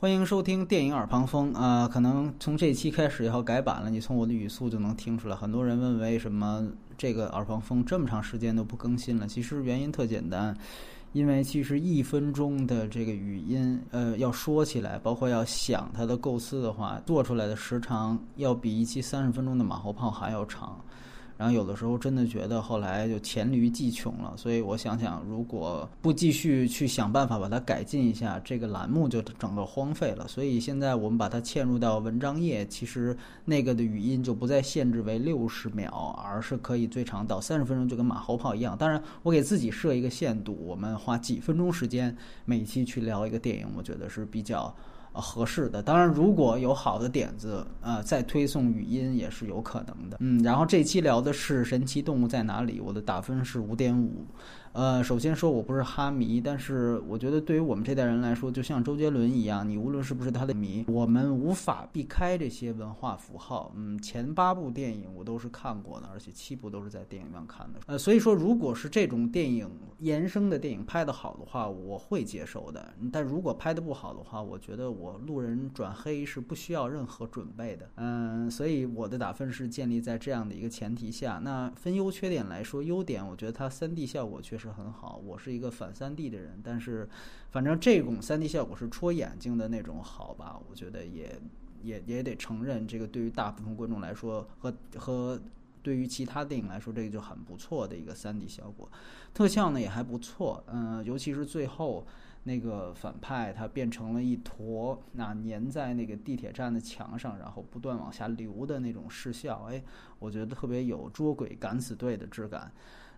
欢迎收听电影耳旁风啊！可能从这期开始也要改版了，你从我的语速就能听出来。很多人问为什么这个耳旁风这么长时间都不更新了？其实原因特简单，因为其实一分钟的这个语音，呃，要说起来，包括要想它的构思的话，做出来的时长要比一期三十分钟的马后炮还要长。然后有的时候真的觉得后来就黔驴技穷了，所以我想想，如果不继续去想办法把它改进一下，这个栏目就整个荒废了。所以现在我们把它嵌入到文章页，其实那个的语音就不再限制为六十秒，而是可以最长到三十分钟，就跟马后炮一样。当然，我给自己设一个限度，我们花几分钟时间每期去聊一个电影，我觉得是比较。合适的，当然如果有好的点子，呃，再推送语音也是有可能的。嗯，然后这期聊的是《神奇动物在哪里》，我的打分是五点五。呃，首先说我不是哈迷，但是我觉得对于我们这代人来说，就像周杰伦一样，你无论是不是他的迷，我们无法避开这些文化符号。嗯，前八部电影我都是看过的，而且七部都是在电影院看的。呃，所以说，如果是这种电影延伸的电影拍得好的话，我会接受的。但如果拍得不好的话，我觉得我路人转黑是不需要任何准备的。嗯，所以我的打分是建立在这样的一个前提下。那分优缺点来说，优点我觉得它三 D 效果确实。很好，我是一个反三 D 的人，但是反正这种三 D 效果是戳眼睛的那种好吧？我觉得也也也得承认，这个对于大部分观众来说和和对于其他电影来说，这个就很不错的一个三 D 效果。特效呢也还不错，嗯，尤其是最后那个反派他变成了一坨，那粘在那个地铁站的墙上，然后不断往下流的那种视效，哎，我觉得特别有捉鬼敢死队的质感。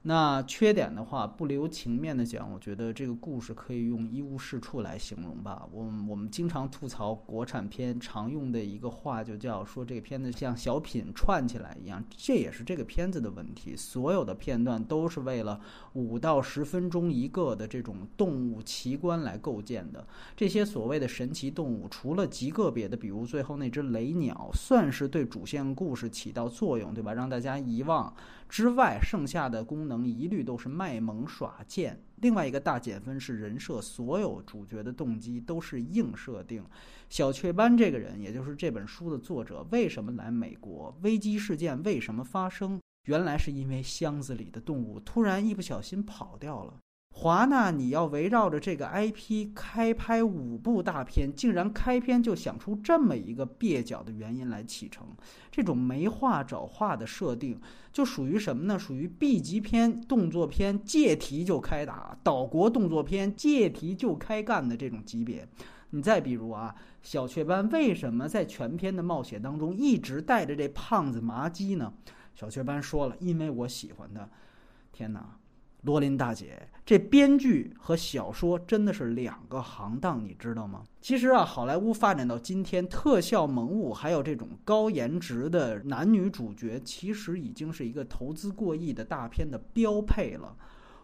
那缺点的话，不留情面的讲，我觉得这个故事可以用一无是处来形容吧。我我们经常吐槽国产片常用的一个话，就叫说这个片子像小品串起来一样，这也是这个片子的问题。所有的片段都是为了五到十分钟一个的这种动物奇观来构建的。这些所谓的神奇动物，除了极个别的，比如最后那只雷鸟，算是对主线故事起到作用，对吧？让大家遗忘之外，剩下的功能。能一律都是卖萌耍贱。另外一个大减分是人设，所有主角的动机都是硬设定。小雀斑这个人，也就是这本书的作者，为什么来美国？危机事件为什么发生？原来是因为箱子里的动物突然一不小心跑掉了。华纳，你要围绕着这个 IP 开拍五部大片，竟然开篇就想出这么一个蹩脚的原因来启程，这种没话找话的设定，就属于什么呢？属于 B 级片动作片借题就开打，岛国动作片借题就开干的这种级别。你再比如啊，小雀斑为什么在全片的冒险当中一直带着这胖子麻鸡呢？小雀斑说了，因为我喜欢他。天哪！罗琳大姐，这编剧和小说真的是两个行当，你知道吗？其实啊，好莱坞发展到今天，特效萌物还有这种高颜值的男女主角，其实已经是一个投资过亿的大片的标配了。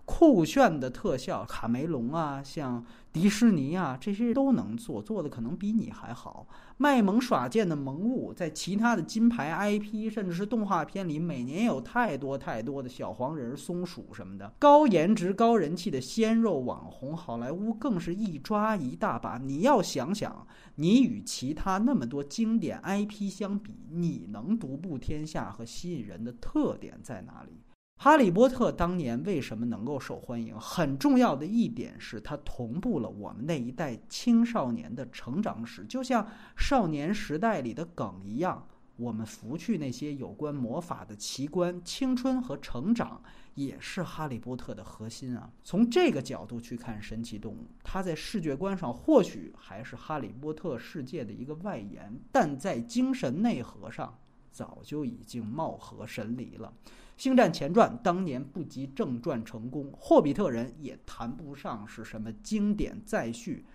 酷炫的特效，卡梅隆啊，像迪士尼啊，这些都能做，做的可能比你还好。卖萌耍贱的萌物，在其他的金牌 IP 甚至是动画片里，每年有太多太多的小黄人、松鼠什么的。高颜值、高人气的鲜肉网红，好莱坞更是一抓一大把。你要想想，你与其他那么多经典 IP 相比，你能独步天下和吸引人的特点在哪里？哈利波特当年为什么能够受欢迎？很重要的一点是，它同步了我们那一代青少年的成长史，就像少年时代里的梗一样。我们拂去那些有关魔法的奇观，青春和成长也是哈利波特的核心啊。从这个角度去看，神奇动物，它在视觉观上或许还是哈利波特世界的一个外延，但在精神内核上。早就已经貌合神离了，《星战前传》当年不及正传成功，《霍比特人》也谈不上是什么经典再续，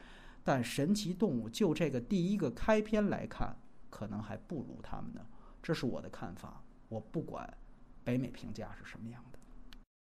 但《神奇动物》就这个第一个开篇来看，可能还不如他们呢。这是我的看法，我不管北美评价是什么样。